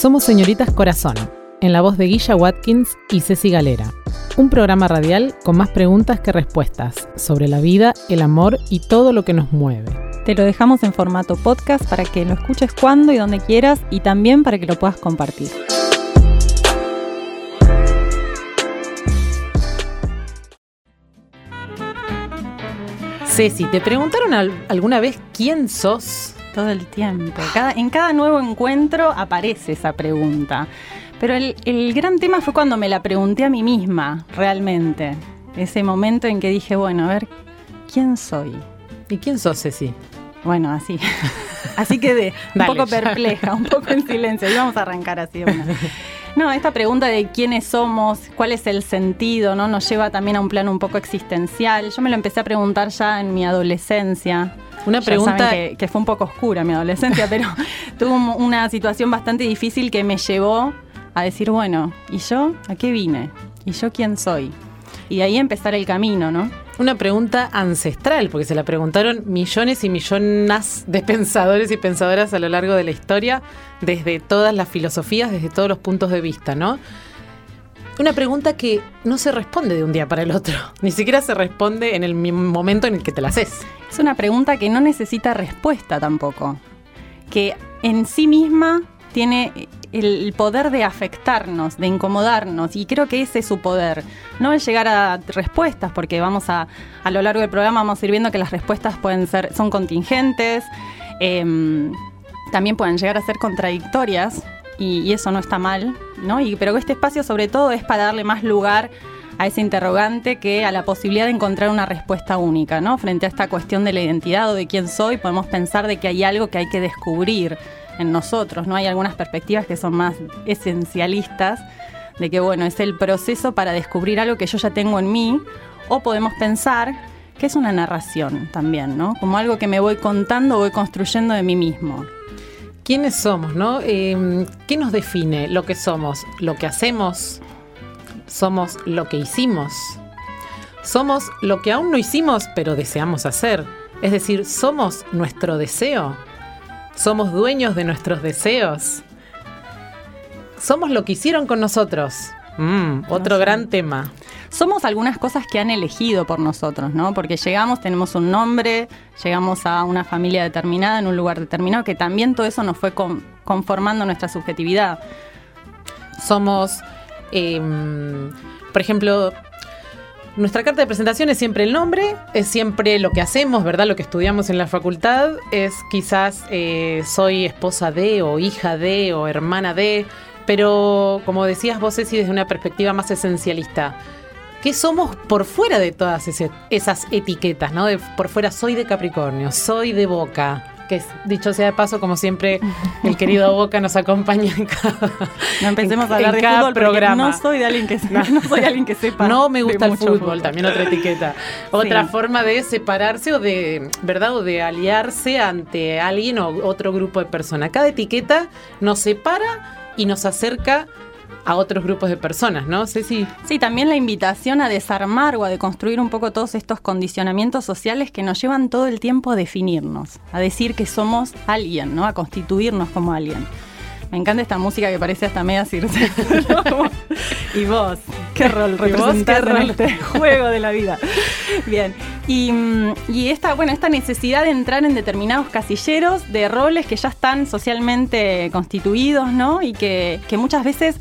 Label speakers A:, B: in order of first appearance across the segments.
A: Somos Señoritas Corazón, en la voz de Guilla Watkins y Ceci Galera. Un programa radial con más preguntas que respuestas sobre la vida, el amor y todo lo que nos mueve.
B: Te lo dejamos en formato podcast para que lo escuches cuando y donde quieras y también para que lo puedas compartir.
A: Ceci, ¿te preguntaron al- alguna vez quién sos?
B: Todo el tiempo. Cada- en cada nuevo encuentro aparece esa pregunta. Pero el, el gran tema fue cuando me la pregunté a mí misma, realmente. Ese momento en que dije, bueno, a ver, ¿quién soy?
A: ¿Y quién sos, Ceci?
B: Bueno, así. Así quedé, un
A: Dale,
B: poco
A: ya.
B: perpleja, un poco en silencio. Y vamos a arrancar así de una. No, esta pregunta de quiénes somos, cuál es el sentido, ¿no? Nos lleva también a un plano un poco existencial. Yo me lo empecé a preguntar ya en mi adolescencia.
A: Una
B: Ya
A: pregunta
B: saben que, que fue un poco oscura mi adolescencia, pero tuve un- una situación bastante difícil que me llevó a decir, bueno, ¿y yo a qué vine? ¿Y yo quién soy? Y de ahí empezar el camino, ¿no?
A: Una pregunta ancestral, porque se la preguntaron millones y millones de pensadores y pensadoras a lo largo de la historia, desde todas las filosofías, desde todos los puntos de vista, ¿no? Una pregunta que no se responde de un día para el otro, ni siquiera se responde en el momento en el que te la haces.
B: Es una pregunta que no necesita respuesta tampoco, que en sí misma tiene el poder de afectarnos, de incomodarnos, y creo que ese es su poder. No el llegar a respuestas, porque vamos a, a lo largo del programa vamos a ir viendo que las respuestas pueden ser, son contingentes, em, también pueden llegar a ser contradictorias, y, y eso no está mal, ¿no? Y, pero este espacio sobre todo es para darle más lugar a ese interrogante que a la posibilidad de encontrar una respuesta única, ¿no? Frente a esta cuestión de la identidad o de quién soy, podemos pensar de que hay algo que hay que descubrir en nosotros, ¿no? Hay algunas perspectivas que son más esencialistas, de que, bueno, es el proceso para descubrir algo que yo ya tengo en mí, o podemos pensar que es una narración también, ¿no? Como algo que me voy contando, voy construyendo de mí mismo.
A: ¿Quiénes somos, no? Eh, ¿Qué nos define lo que somos? ¿Lo que hacemos? ¿Somos lo que hicimos? ¿Somos lo que aún no hicimos pero deseamos hacer? Es decir, ¿somos nuestro deseo? ¿Somos dueños de nuestros deseos? ¿Somos lo que hicieron con nosotros? Mm, otro
B: sé.
A: gran tema.
B: somos algunas cosas que han elegido por nosotros, ¿no? Porque llegamos, tenemos un nombre, llegamos a una familia determinada, en un lugar determinado, que también todo eso nos fue con- conformando nuestra subjetividad.
A: somos, em, por ejemplo, nuestra carta de presentación es siempre el nombre, es siempre lo que hacemos, ¿verdad? Lo que estudiamos en la facultad, es quizás eh, soy esposa de o hija de o hermana de, pero como decías vos, Ceci, desde una perspectiva más esencialista. ¿Qué somos por fuera de todas esas etiquetas, ¿no? Por fuera soy de Capricornio, soy de Boca, que dicho sea de paso, como siempre, el querido Boca nos acompaña en cada,
B: No empecemos
A: en-
B: a hablar
A: en
B: de
A: cada
B: fútbol
A: programa.
B: no soy de alguien que no soy alguien que sepa.
A: No me gusta el fútbol, también otra etiqueta. Otra forma de separarse o de, ¿verdad? O de aliarse ante alguien o otro grupo de personas. Cada etiqueta nos separa y nos acerca a otros grupos de personas, ¿no? Ceci.
B: Sí, también la invitación a desarmar o a deconstruir un poco todos estos condicionamientos sociales que nos llevan todo el tiempo a definirnos, a decir que somos alguien, ¿no? A constituirnos como alguien. Me encanta esta música que parece hasta media circe. y vos, qué rol
A: ¿Y vos qué
B: representás en este juego de la vida. Bien. Y, mm, y esta, bueno, esta necesidad de entrar en determinados casilleros de roles que ya están socialmente constituidos, ¿no? Y que, que muchas veces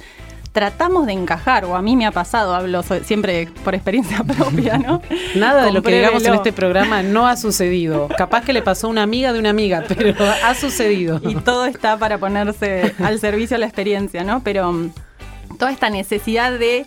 B: tratamos de encajar, o a mí me ha pasado, hablo siempre por experiencia propia, ¿no?
A: Nada de lo que digamos en este programa no ha sucedido. Capaz que le pasó a una amiga de una amiga, pero ha sucedido.
B: y todo está para ponerse al servicio de la experiencia, ¿no? Pero mm, toda esta necesidad de,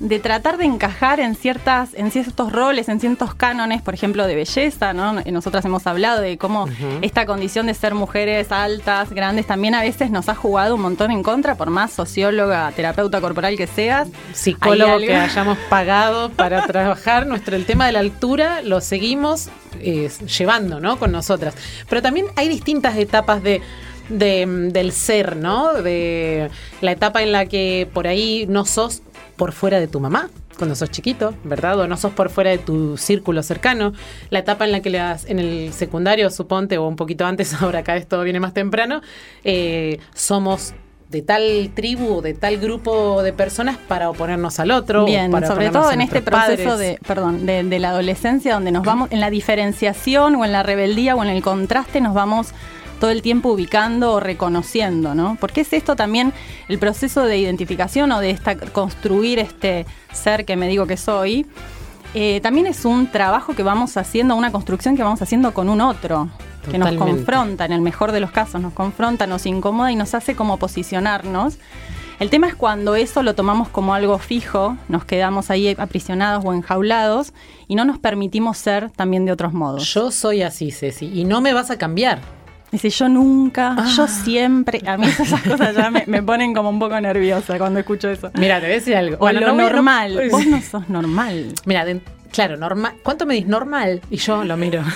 B: de tratar de encajar en ciertas, en ciertos roles, en ciertos cánones, por ejemplo, de belleza, ¿no? Nosotras hemos hablado de cómo esta condición de ser mujeres altas, grandes, también a veces nos ha jugado un montón en contra, por más socióloga, terapeuta corporal que seas.
A: psicólogo que hayamos pagado para trabajar nuestro el tema de la altura lo seguimos eh, llevando no con nosotras. Pero también hay distintas etapas de, de, mm, del ser no de la etapa en la que por ahí no sos por fuera de tu mamá cuando sos chiquito, ¿verdad? O no sos por fuera de tu círculo cercano. La etapa en la que le das en el secundario, suponte, o un poquito antes, ahora acá esto viene más temprano, eh, somos de tal tribu, de tal grupo de personas para oponernos al otro.
B: Bien,
A: para
B: sobre todo en este proceso
A: padres.
B: de, perdón, de, de la adolescencia donde nos vamos, en la diferenciación o en la rebeldía o en el contraste nos vamos todo el tiempo ubicando o reconociendo, ¿no? Porque es esto también el proceso de identificación o de esta, construir este ser que me digo que soy. eh, también es un trabajo que vamos haciendo, una construcción que vamos haciendo con un otro, que nos confronta, en el mejor de los casos, nos confronta, nos incomoda y nos hace como posicionarnos. El tema es cuando eso lo tomamos como algo fijo, nos quedamos ahí aprisionados o enjaulados y no nos permitimos ser también de otros modos.
A: Yo soy así, Ceci, y no me vas a cambiar.
B: Dice, yo nunca,
A: Ah.
B: yo siempre. A mí esas cosas ya me, me ponen como un poco nerviosa cuando escucho eso.
A: Mira, te voy a decir algo.
B: O lo
A: no voy a- no-
B: normal. Vos no sos normal.
A: Mira, claro, normal. ¿Cuánto me dis normal? Y yo lo miro.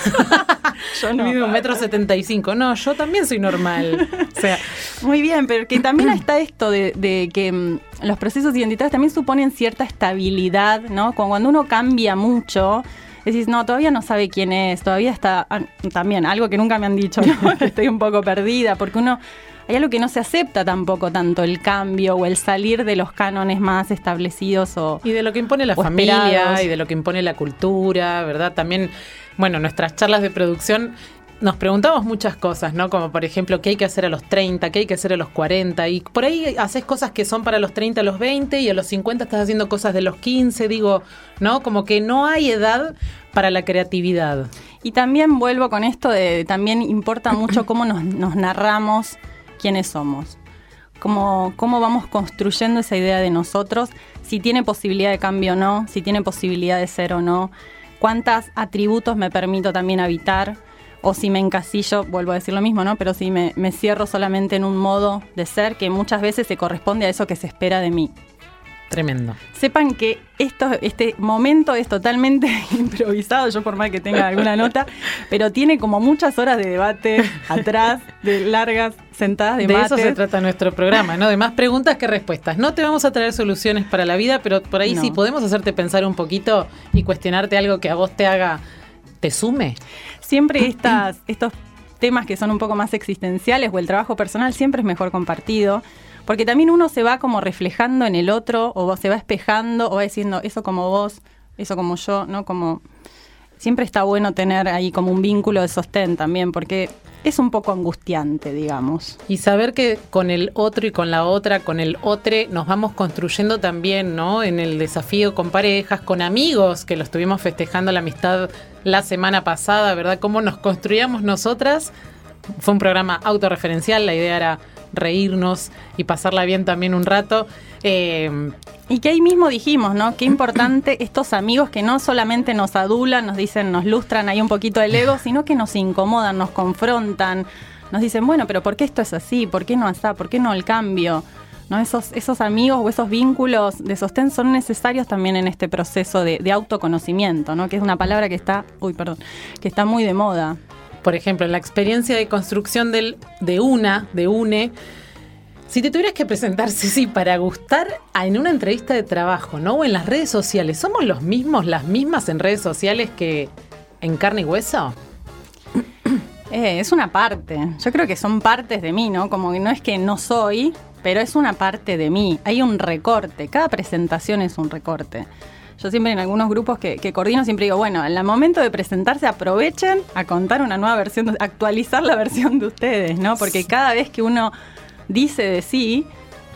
B: Yo no.
A: Mido un metro setenta y cinco. No, yo también soy normal. O sea,
B: Muy bien, pero que también está esto de, de que mm, los procesos identitarios también suponen cierta estabilidad, ¿no? Cuando uno cambia mucho, decís, no, todavía no sabe quién es, todavía está, ah, también, algo que nunca me han dicho, ¿no? que estoy un poco perdida, porque uno, hay algo que no se acepta tampoco tanto, el cambio o el salir de los cánones más establecidos o...
A: y de lo que impone la familia
B: esperados.
A: y de lo que impone la cultura, ¿verdad? También, bueno, nuestras charlas de producción nos preguntamos muchas cosas, ¿no? Como por ejemplo, ¿qué hay que hacer a los 30? ¿Qué hay que hacer a los 40? Y por ahí haces cosas que son para los 30 a los 20 y a los 50 estás haciendo cosas de los 15, digo, ¿no? Como que no hay edad para la creatividad.
B: Y también vuelvo con esto de, también importa mucho cómo nos, nos narramos quiénes somos. Cómo, cómo vamos construyendo esa idea de nosotros, si tiene posibilidad de cambio o no, si tiene posibilidad de ser o no, cuántos atributos me permito también habitar, o si me encasillo, vuelvo a decir lo mismo, ¿no? Pero si me, me cierro solamente en un modo de ser que muchas veces se corresponde a eso que se espera de mí.
A: Tremendo.
B: Sepan que esto, este momento es totalmente improvisado, yo por más que tenga alguna nota, pero tiene como muchas horas de debate atrás, de largas sentadas de,
A: De, eso se trata nuestro programa, ¿no? De más preguntas que respuestas. No te vamos a traer soluciones para la vida, pero por ahí
B: No.
A: sí podemos hacerte pensar un poquito y cuestionarte algo que a vos te haga, te sume.
B: Siempre estas, estos temas que son un poco más existenciales o el trabajo personal siempre es mejor compartido. Porque también uno se va como reflejando en el otro, o se va espejando, o va diciendo eso como vos, eso como yo, ¿no? Como siempre está bueno tener ahí como un vínculo de sostén también, porque es un poco angustiante, digamos.
A: Y saber que con el otro y con la otra, con el otro, nos vamos construyendo también, ¿no? En el desafío con parejas, con amigos, que lo estuvimos festejando la amistad la semana pasada, ¿verdad? Cómo nos construíamos nosotras. Fue un programa autorreferencial, la idea era reírnos y pasarla bien también un rato. Eh,
B: Y que ahí mismo dijimos, ¿no? Qué importante estos amigos que no solamente nos adulan, nos dicen, nos lustran ahí un poquito el ego, sino que nos incomodan, nos confrontan, nos dicen, bueno, pero ¿por qué esto es así? ¿Por qué no así? ¿Por qué no el cambio? ¿No? Esos, esos amigos o esos vínculos de sostén son necesarios también en este proceso de, de autoconocimiento, ¿no? Que es una palabra que está, uy, perdón, que está muy de moda.
A: Por ejemplo, en la experiencia de construcción del, de una, de UNE, si te tuvieras que presentar, sí, para gustar en una entrevista de trabajo, ¿no? O en las redes sociales, ¿somos los mismos, las mismas en redes sociales que en carne y hueso?
B: Eh, es una parte. Yo creo que son partes de mí, ¿no? Como que no es que no soy, pero es una parte de mí. Hay un recorte. Cada presentación es un recorte. Yo siempre en algunos grupos que, que coordino siempre digo, bueno, en el momento de presentarse aprovechen a contar una nueva versión, actualizar la versión de ustedes, ¿no? Porque cada vez que uno dice de sí,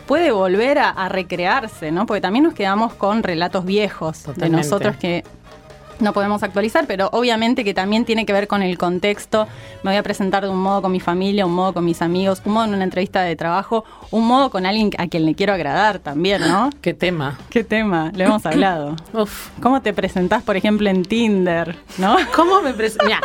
B: puede volver a, a recrearse, ¿no? Porque también nos quedamos con relatos viejos de nosotros que no podemos actualizar, pero obviamente que también tiene que ver con el contexto. Me voy a presentar de un modo con mi familia, un modo con mis amigos, un modo en una entrevista de trabajo, un modo con alguien a quien le quiero agradar también, ¿no?
A: ¿Qué tema?
B: ¿Qué tema? Lo hemos hablado.
A: Uf.
B: ¿Cómo te presentás, por ejemplo, en Tinder, no?
A: ¿Cómo me presentaría?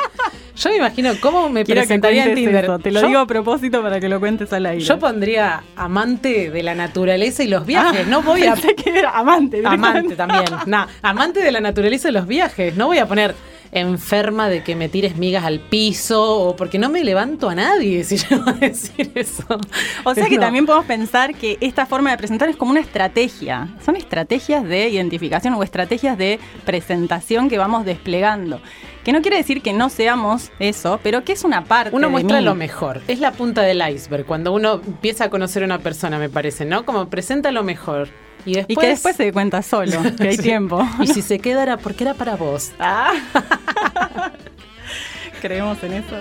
A: Yo me imagino cómo me
B: Quiero
A: presentaría en Tinder.
B: eso. Te lo
A: Yo-
B: digo a propósito para que lo cuentes al aire.
A: Yo pondría amante de la naturaleza y los viajes. no voy a
B: Ah, Pensé que era amante.
A: Amante también. No, amante de la naturaleza y los viajes. No voy a poner enferma de que me tires migas al piso o porque no me levanto a nadie si yo a decir eso.
B: O sea que también podemos pensar que esta forma de presentar es como una estrategia. Son estrategias de identificación o estrategias de presentación que vamos desplegando. Que no quiere decir que no seamos eso, pero que es una parte.
A: Uno muestra lo mejor. Es la punta del iceberg. Cuando uno empieza a conocer a una persona, me parece, ¿no? Como presenta lo mejor.
B: Y, después, que después se dé cuenta solo, que hay tiempo.
A: Y si se queda era porque era para vos. Ah.
B: Creemos en eso.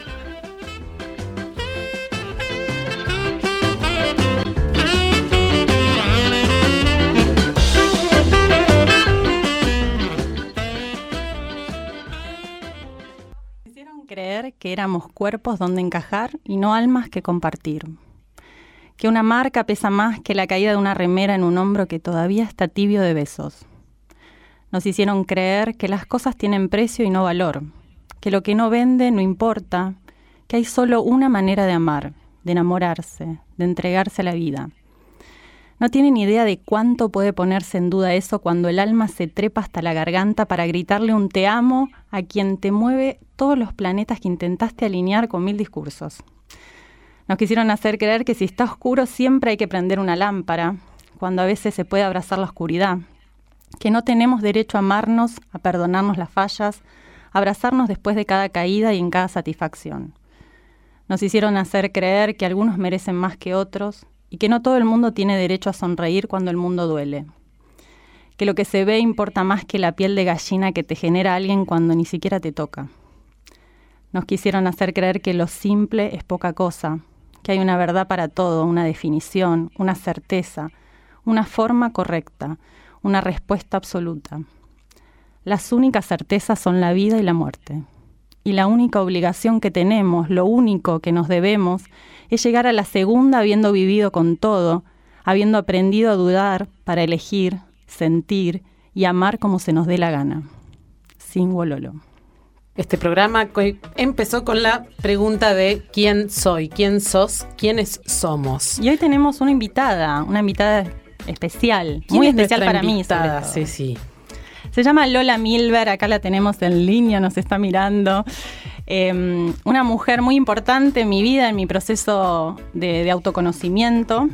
B: Hicieron creer que éramos cuerpos donde encajar y no almas que compartir que una marca pesa más que la caída de una remera en un hombro que todavía está tibio de besos. Nos hicieron creer que las cosas tienen precio y no valor, que lo que no vende no importa, que hay solo una manera de amar, de enamorarse, de entregarse a la vida. No tienen idea de cuánto puede ponerse en duda eso cuando el alma se trepa hasta la garganta para gritarle un te amo a quien te mueve todos los planetas que intentaste alinear con mil discursos. Nos quisieron hacer creer que si está oscuro siempre hay que prender una lámpara, cuando a veces se puede abrazar la oscuridad, que no tenemos derecho a amarnos, a perdonarnos las fallas, a abrazarnos después de cada caída y en cada satisfacción. Nos hicieron hacer creer que algunos merecen más que otros y que no todo el mundo tiene derecho a sonreír cuando el mundo duele. Que lo que se ve importa más que la piel de gallina que te genera alguien cuando ni siquiera te toca. Nos quisieron hacer creer que lo simple es poca cosa, que hay una verdad para todo, una definición, una certeza, una forma correcta, una respuesta absoluta. Las únicas certezas son la vida y la muerte. Y la única obligación que tenemos, lo único que nos debemos, es llegar a la segunda habiendo vivido con todo, habiendo aprendido a dudar para elegir, sentir y amar como se nos dé la gana. Sin Wololo.
A: Este programa empezó con la pregunta de quién soy, quién sos, quiénes somos.
B: Y hoy tenemos una invitada, una invitada especial, muy especial para mí.
A: Sí, sí.
B: Se llama Lola Milber, acá la tenemos en línea, nos está mirando. Em, una mujer muy importante en mi vida, en mi proceso de autoconocimiento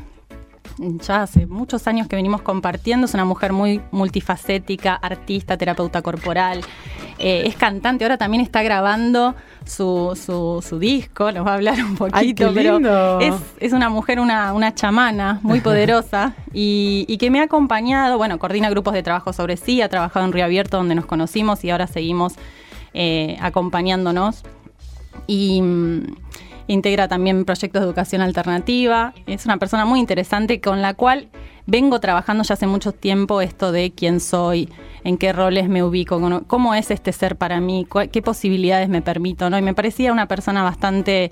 B: ya hace muchos años que venimos compartiendo, es una mujer muy multifacética, artista, terapeuta corporal, eh, es cantante, ahora también está grabando su, su, disco, nos va a hablar un poquito, pero es, una mujer, una, una chamana muy poderosa y, que me ha acompañado, bueno, coordina grupos de trabajo sobre sí, ha trabajado en Río Abierto donde nos conocimos y ahora seguimos eh, acompañándonos. Y integra también proyectos de educación alternativa. Es una persona muy interesante con la cual vengo trabajando ya hace mucho tiempo esto de quién soy, en qué roles me ubico, cómo es este ser para mí, qué posibilidades me permito. Y me parecía una persona bastante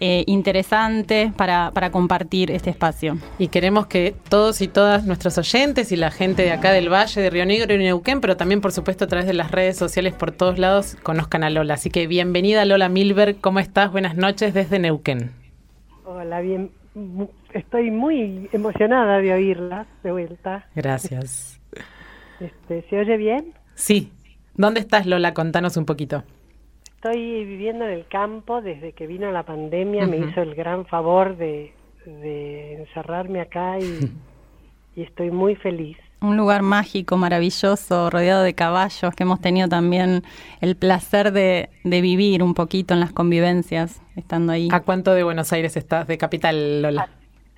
B: eh, interesante para, compartir este espacio.
A: Y queremos que todos y todas nuestros oyentes y la gente de acá del Valle, de Río Negro y Neuquén, pero también por supuesto a través de las redes sociales por todos lados, conozcan a Lola. Así que bienvenida Lola Milberg, ¿cómo estás? Buenas noches desde Neuquén.
C: Hola, bien. Estoy muy emocionada de oírla de vuelta.
A: Gracias.
C: Este, ¿Se oye bien?
A: Sí. ¿Dónde estás, Lola? Contanos un poquito.
C: Estoy viviendo en el campo desde que vino la pandemia, me hizo el gran favor de, encerrarme acá y, estoy muy feliz.
B: Un lugar mágico, maravilloso, rodeado de caballos, que hemos tenido también el placer de, vivir un poquito en las convivencias, estando ahí.
A: ¿A cuánto de Buenos Aires estás, de capital, Lola?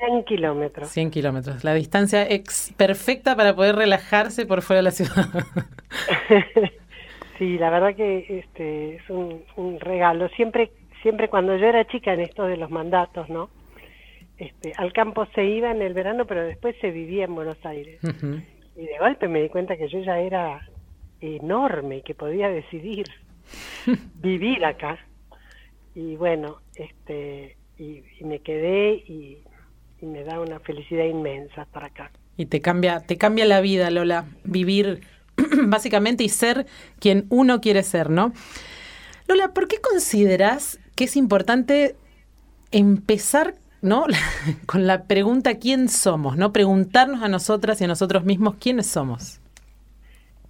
C: 100 kilómetros.
A: 100 kilómetros. La distancia es perfecta para poder relajarse por fuera de la ciudad.
C: Sí, la verdad que este es un, regalo. Siempre, siempre cuando yo era chica en esto de los mandatos, ¿no? Este, al campo se iba en el verano, pero después se vivía en Buenos Aires. Y de golpe me di cuenta que yo ya era enorme y que podía decidir vivir acá. Y bueno, este, y, me quedé y, y, me da una felicidad inmensa estar acá.
A: Y te cambia, te cambia la vida, Lola, vivir básicamente, y ser quien uno quiere ser, ¿no? Lola, ¿por qué consideras que es importante empezar ¿no? con la pregunta quién somos, ¿no? Preguntarnos a nosotras y a nosotros mismos quiénes somos.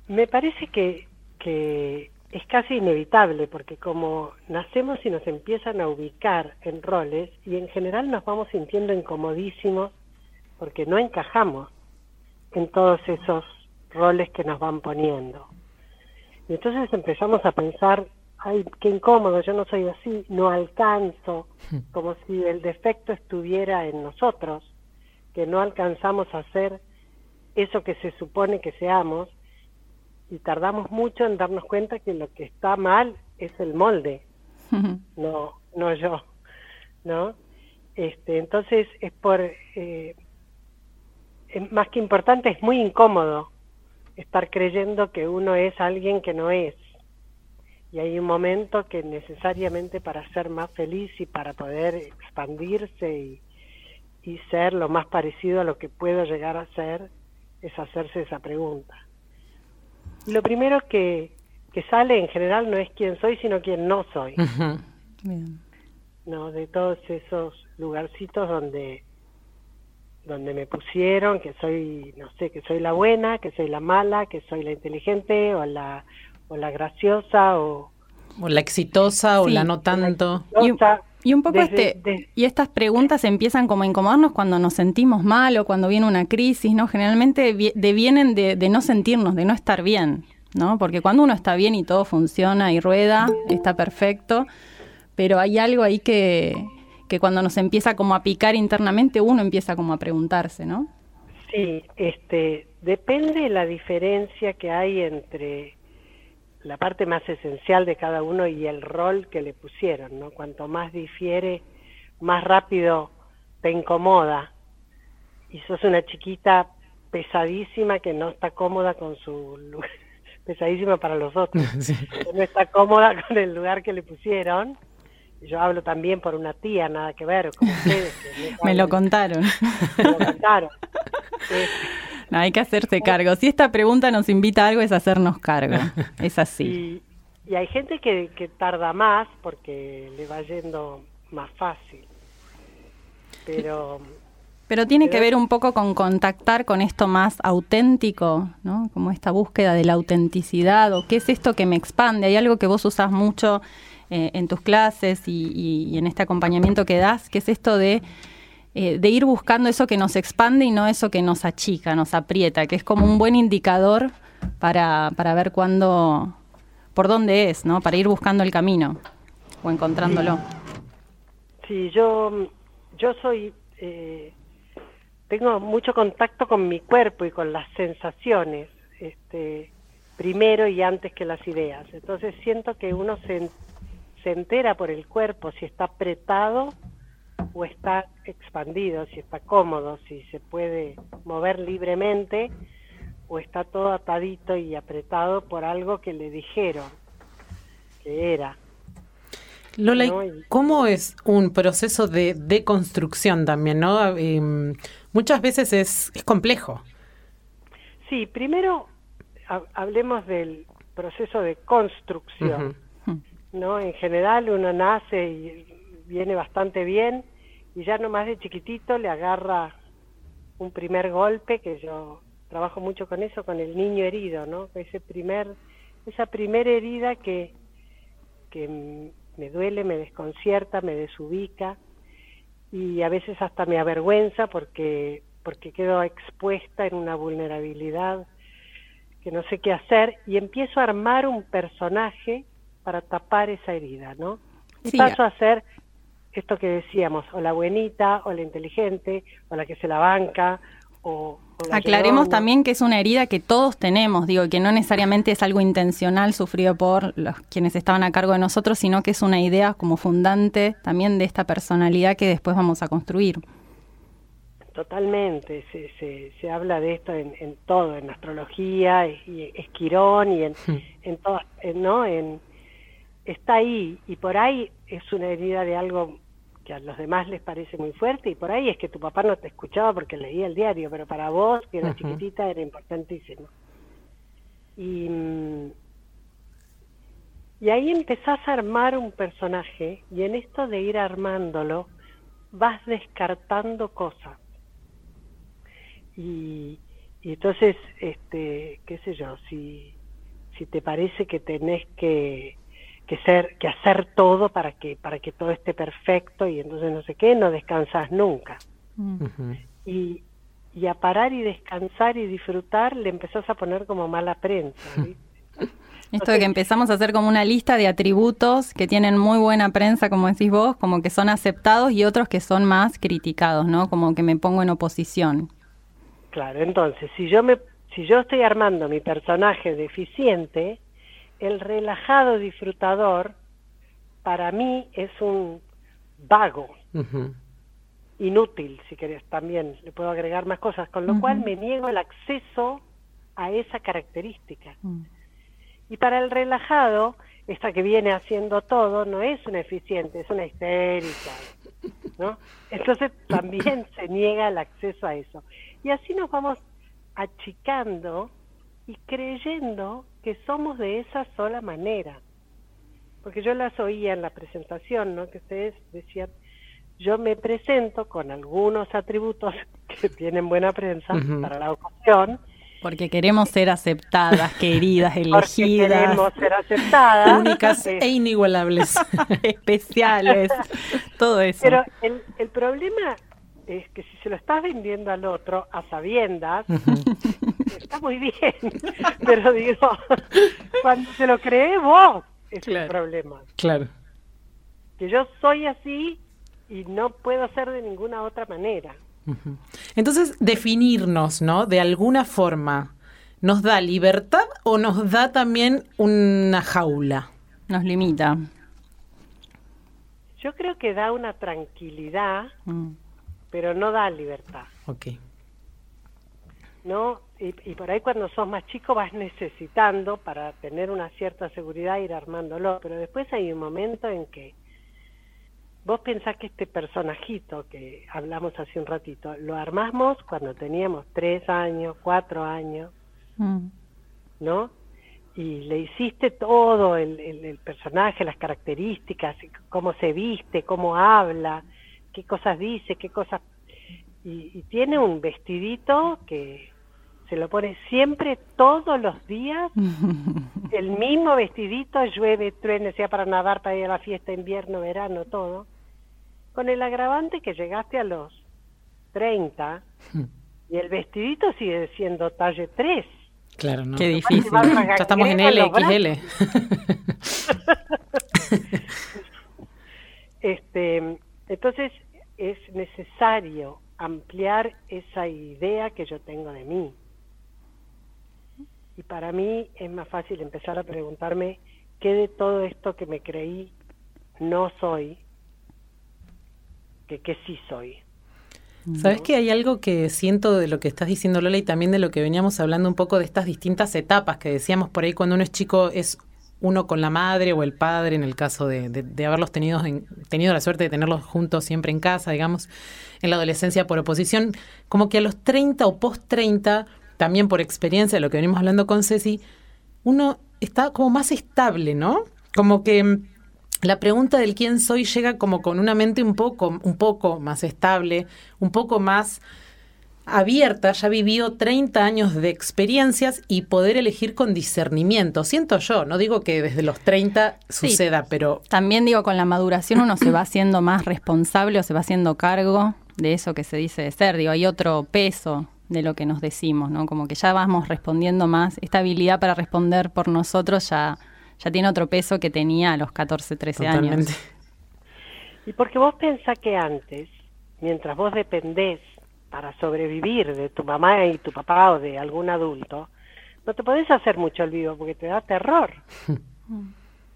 C: Me parece que, que es casi inevitable porque como nacemos y nos empiezan a ubicar en roles y en general nos vamos sintiendo incomodísimos porque no encajamos en todos esos roles que nos van poniendo. Y entonces empezamos a pensar, ay, qué incómodo, yo no soy así, no alcanzo, como si el defecto estuviera en nosotros, que no alcanzamos a hacer eso que se supone que seamos y tardamos mucho en darnos cuenta que lo que está mal es el molde, no, no yo, ¿no? Este, entonces es por, eh, más que importante, es muy incómodo estar creyendo que uno es alguien que no es. Y hay un momento que necesariamente para ser más feliz y para poder expandirse y, y ser lo más parecido a lo que puedo llegar a ser, es hacerse esa pregunta. Lo primero que, que sale en general no es quién soy, sino quién no soy. No, de todos esos lugarcitos donde donde me pusieron que soy, no sé, que soy la buena, que soy la mala, que soy la inteligente o la o la graciosa o
A: o la exitosa o la no tanto.
B: Y, un poco este y estas preguntas empiezan como a incomodarnos cuando nos sentimos mal o cuando viene una crisis, ¿no? Generalmente vienen de, de no sentirnos, de no estar bien, ¿no? Porque cuando uno está bien y todo funciona y rueda, está perfecto, pero hay algo ahí que, que cuando nos empieza como a picar internamente, uno empieza como a preguntarse, ¿no?
C: Sí, este, depende la diferencia que hay entre la parte más esencial de cada uno y el rol que le pusieron, ¿no? Cuanto más difiere, más rápido te incomoda. Y sos una chiquita pesadísima que no está cómoda con su lugar, pesadísima para los otros, no está cómoda con el lugar que le pusieron. Yo hablo también por una tía, nada que ver, con ustedes.
B: me, lo contaron. Me lo contaron. No, hay que hacerse cargo. Si esta pregunta nos invita a algo es hacernos cargo. Es así.
C: Y, hay gente que, que tarda más porque le va yendo más fácil. Pero...
B: Pero tiene que ver un poco con contactar con esto más auténtico, ¿no? Como esta búsqueda de la autenticidad o qué es esto que me expande. Hay algo que vos usás mucho eh, en tus clases y, en este acompañamiento que das, que es esto de eh, de ir buscando eso que nos expande y no eso que nos achica, nos aprieta, que es como un buen indicador para, para ver cuándo, por dónde es, ¿no? Para ir buscando el camino o encontrándolo.
C: Sí, yo, yo soy, eh, tengo mucho contacto con mi cuerpo y con las sensaciones, este, primero y antes que las ideas. Entonces siento que uno se, se entera por el cuerpo si está apretado o está expandido, si está cómodo, si se puede mover libremente o está todo atadito y apretado por algo que le dijeron que era.
A: Lola, ¿cómo es un proceso de deconstrucción también, no? Em, muchas veces es, es complejo.
C: Sí, primero hablemos del proceso de construcción, ¿no? En general uno nace y viene bastante bien y ya nomás de chiquitito le agarra un primer golpe que yo trabajo mucho con eso con el niño herido no ese primer esa primera herida que que me duele me desconcierta me desubica y a veces hasta me avergüenza porque porque quedo expuesta en una vulnerabilidad que no sé qué hacer y empiezo a armar un personaje para tapar esa herida no y paso a ser esto que decíamos, o la buenita, o la inteligente, o la que se la banca, o...
B: Aclaremos también que es una herida que todos tenemos, digo, que no necesariamente es algo intencional sufrido por los quienes estaban a cargo de nosotros, sino que es una idea como fundante también de esta personalidad que después vamos a construir.
C: Totalmente, se, se, se habla de esto en, en todo, en astrología, y esquirón y en, hmm. en todo, ¿no? En, está ahí y por ahí es una herida de algo que a los demás les parece muy fuerte y por ahí es que tu papá no te escuchaba porque leía el diario, pero para vos, que era chiquitita, era importantísimo. Y, y ahí empezás a armar un personaje y en esto de ir armándolo vas descartando cosas. Y, y entonces, este, qué sé yo, si si te parece que tenés que, que ser, que hacer todo para que, para que todo esté perfecto y entonces no sé qué, no descansas nunca.
A: Ujú.
C: Y, y a parar y descansar y disfrutar le empezás a poner como mala prensa. ¿viste?
B: Esto de que empezamos a hacer como una lista de atributos que tienen muy buena prensa, como decís vos, como que son aceptados y otros que son más criticados, ¿no? Como que me pongo en oposición.
C: Claro, entonces, si yo me si yo estoy armando mi personaje deficiente, el relajado disfrutador para mí es un vago, inútil, si querés también, le puedo agregar más cosas, con lo cual me niego el acceso a esa característica.
B: Mm.
C: Y para el relajado, esta que viene haciendo todo no es una eficiente, es una histérica, ¿no? Entonces también se niega el acceso a eso. Y así nos vamos achicando y creyendo que somos de esa sola manera. Porque yo las oía en la presentación, ¿no? Que ustedes decían, yo me presento con algunos atributos que tienen buena prensa para la ocasión,
B: Porque queremos ser aceptadas, queridas,
C: porque
B: elegidas,
C: queremos ser aceptadas.
A: Únicas
C: Eh,
A: e inigualables.
B: especiales, todo eso.
C: Pero el, el problema es que si se lo estás vendiendo al otro a sabiendas, está muy bien. Pero digo, cuando se lo crees vos, es
A: Claro.
C: el problema.
A: claro.
C: Que yo soy así y no puedo ser de ninguna otra manera.
A: Entonces, definirnos, ¿no? De alguna forma, ¿nos da libertad o nos da también una jaula?
B: Nos limita.
C: Yo creo que da una tranquilidad,
B: Mm.
C: pero no da libertad.
A: Ok.
C: ¿no? Y, y por ahí cuando sos más chico vas necesitando para tener una cierta seguridad ir armándolo, pero después hay un momento en que vos pensás que este personajito que hablamos hace un ratito, lo armamos cuando teníamos tres años, cuatro años,
B: Mm.
C: ¿no? Y le hiciste todo, el, el- el personaje, las características, cómo se viste, cómo habla, qué cosas dice, qué cosas... Y, y tiene un vestidito que se lo pone siempre, todos los días, el mismo vestidito, llueve, truene, sea para nadar, para ir a la fiesta, invierno, verano, todo, con el agravante que llegaste a los 30 y el vestidito sigue siendo talle 3.
A: Claro, ¿no?
B: Qué difícil.
A: Ya estamos en
C: los
A: LXL.
C: Este, entonces es necesario ampliar esa idea que yo tengo de mí. Y para mí es más fácil empezar a preguntarme qué de todo esto que me creí no soy, que qué sí soy.
A: ¿Sabes que hay algo que siento de lo que estás diciendo, Lola, y también de lo que veníamos hablando un poco de estas distintas etapas que decíamos por ahí cuando uno es chico es uno con la madre o el padre, en el caso de, de- de haberlos tenido, en- tenido la suerte de tenerlos juntos siempre en casa, digamos, en la adolescencia por oposición, como que a los 30 o post 30, también por experiencia de lo que venimos hablando con Ceci, uno está como más estable, ¿no? Como que mm, la pregunta del quién soy llega como con una mente un poco, un poco más estable, un poco más abierta, ya vivió 30 años de experiencias y poder elegir con discernimiento. Siento yo, no digo que desde los 30
B: Sí.
A: suceda, pero
B: También digo, con la maduración uno se va haciendo más responsable o se va haciendo cargo de eso que se dice de ser. Digo, hay otro peso de lo que nos decimos, ¿no? Como que ya vamos respondiendo más. Esta habilidad para responder por nosotros ya, ya tiene otro peso que tenía a los 14, 13
A: totalmente.
B: años.
C: Y porque vos pensás que antes, mientras vos dependés para sobrevivir de tu mamá y tu papá o de algún adulto, no te podés hacer mucho el vivo porque te da terror.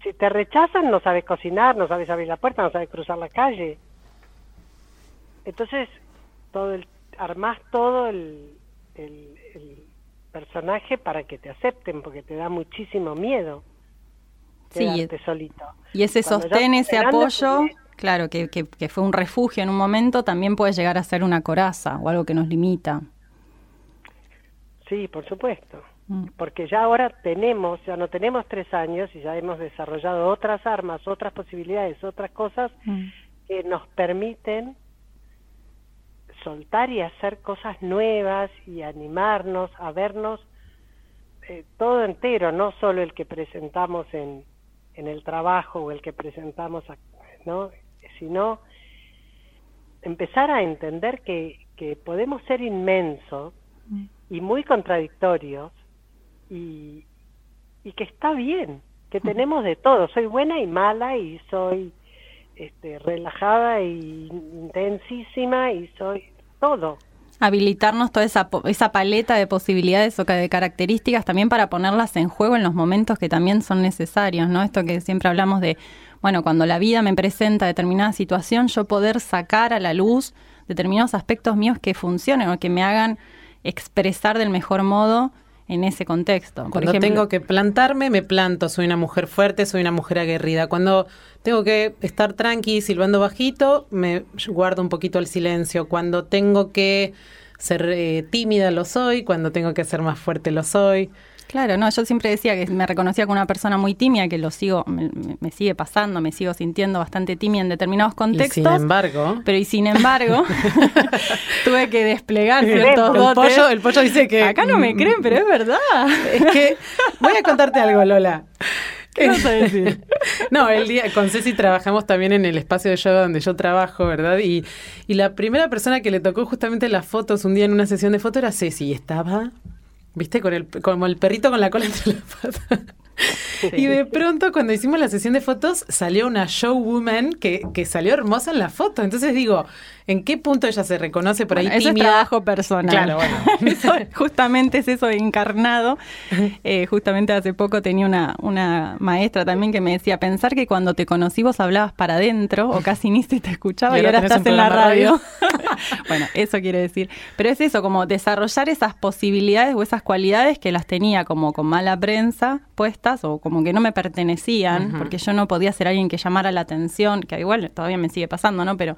C: si te rechazan, no sabes cocinar, no sabes abrir la puerta, no sabes cruzar la calle. Entonces, todo el, armás todo el, el, el personaje para que te acepten, porque te da muchísimo miedo
B: Sí,
C: solito.
B: Y ese
C: Cuando
B: sostén,
C: sos
B: ese apoyo, claro, que, que, que fue un refugio en un momento, también puede llegar a ser una coraza o algo que nos limita.
C: Sí, por supuesto.
B: Mm.
C: Porque ya ahora tenemos, ya no tenemos tres años y ya hemos desarrollado otras armas, otras posibilidades, otras cosas
B: Mm.
C: que nos permiten soltar y hacer cosas nuevas y animarnos a vernos eh, todo entero, no solo el que presentamos en, en el trabajo o el que presentamos, ¿no? sino empezar a entender que, que podemos ser inmensos mm. y muy contradictorios y, y que está bien, que tenemos de todo. Soy buena y mala y soy este, relajada y intensísima y soy
B: habilitarnos toda esa, esa paleta de posibilidades o de características también para ponerlas en juego en los momentos que también son necesarios, ¿no? Esto que siempre hablamos de, bueno, cuando la vida me presenta determinada situación, yo poder sacar a la luz determinados aspectos míos que funcionen o que me hagan expresar del mejor modo en ese contexto.
A: Cuando tengo que plantarme, me planto, soy una mujer fuerte, soy una mujer aguerrida. Cuando tengo que estar tranqui, silbando bajito, me guardo un poquito el silencio. Cuando tengo que ser eh, tímida, lo soy. Cuando tengo que ser más fuerte, lo soy.
B: Claro, no, yo siempre decía que me reconocía como una persona muy tímida, que lo sigo, me, sigue pasando, me sigo sintiendo bastante tímida en determinados contextos.
A: sin embargo.
B: Pero y sin embargo, tuve que desplegar ciertos
A: el Pollo, el pollo dice que.
B: Acá no me creen, pero es verdad.
A: Es que voy a contarte algo, Lola.
B: ¿Qué vas a decir?
A: No, el día con Ceci trabajamos también en el espacio de yoga donde yo trabajo, ¿verdad? Y, y la primera persona que le tocó justamente las fotos un día en una sesión de fotos era Ceci. Y estaba ¿Viste? Con el, como el perrito con la cola entre las patas. Y de pronto, cuando hicimos la sesión de fotos, salió una showwoman que, que salió hermosa en la foto. Entonces digo, ¿en qué punto ella se reconoce por ahí
B: eso
A: Es
B: trabajo personal.
A: Claro, bueno.
B: justamente es eso encarnado. Eh, justamente hace poco tenía una, una maestra también que me decía, pensar que cuando te conocí vos hablabas para adentro o casi ni se te escuchaba y, ahora estás en la radio. bueno, eso quiere decir. Pero es eso, como desarrollar esas posibilidades o esas cualidades que las tenía como con mala prensa puestas o como que no me pertenecían, porque yo no podía ser alguien que llamara la atención, que igual todavía me sigue pasando, ¿no? Pero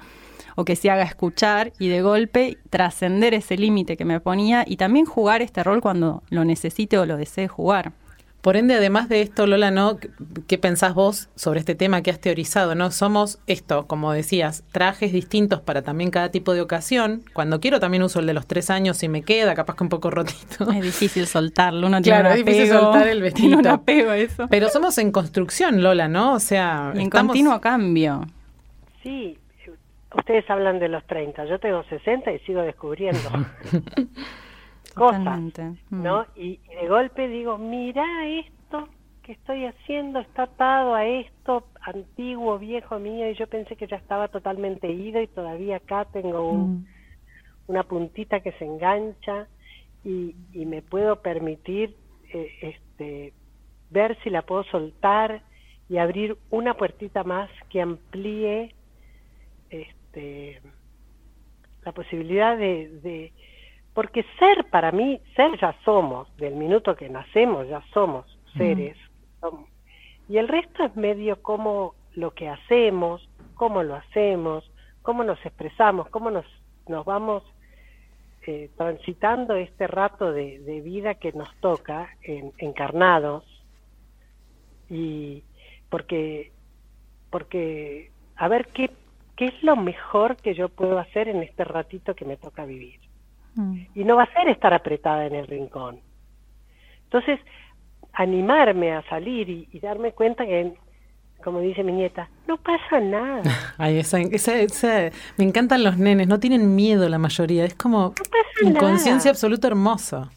B: o que se haga escuchar y de golpe trascender ese límite que me ponía y también jugar este rol cuando lo necesite o lo desee jugar.
A: Por ende, además de esto, Lola, ¿no? ¿Qué pensás vos sobre este tema que has teorizado? ¿No? Somos esto, como decías, trajes distintos para también cada tipo de ocasión. Cuando quiero también uso el de los tres años y me queda, capaz que un poco rotito.
B: Es difícil soltarlo, uno
A: tiene
B: claro,
A: es difícil soltar el vestido.
B: Tiene apego eso.
A: Pero somos en construcción, Lola, ¿no? O sea,
B: en continuo cambio.
C: Sí, ustedes hablan de los 30, yo tengo 60 y sigo descubriendo. cosas, ¿no? Mm. Y, de golpe digo, mira esto que estoy haciendo, está atado a esto antiguo, viejo mío, y yo pensé que ya estaba totalmente ido y todavía acá tengo un, mm. una puntita que se engancha y, y me puedo permitir eh, este, ver si la puedo soltar y abrir una puertita más que amplíe este, la posibilidad de porque ser para mí, ser ya somos, del minuto que nacemos ya somos seres. y el resto es medio como lo que hacemos, cómo lo hacemos, cómo nos expresamos, cómo nos, nos vamos eh, transitando este rato de, vida que nos toca encarnados. Y porque, porque a ver qué, qué es lo mejor que yo puedo hacer en este ratito que me toca vivir. Mm. Y no va a ser estar apretada en el rincón. Entonces, animarme a salir y, darme cuenta que, como dice mi nieta, no pasa nada.
A: Ay, esa, esa, me encantan los nenes, no tienen miedo la mayoría, es como inconsciencia absoluta hermosa.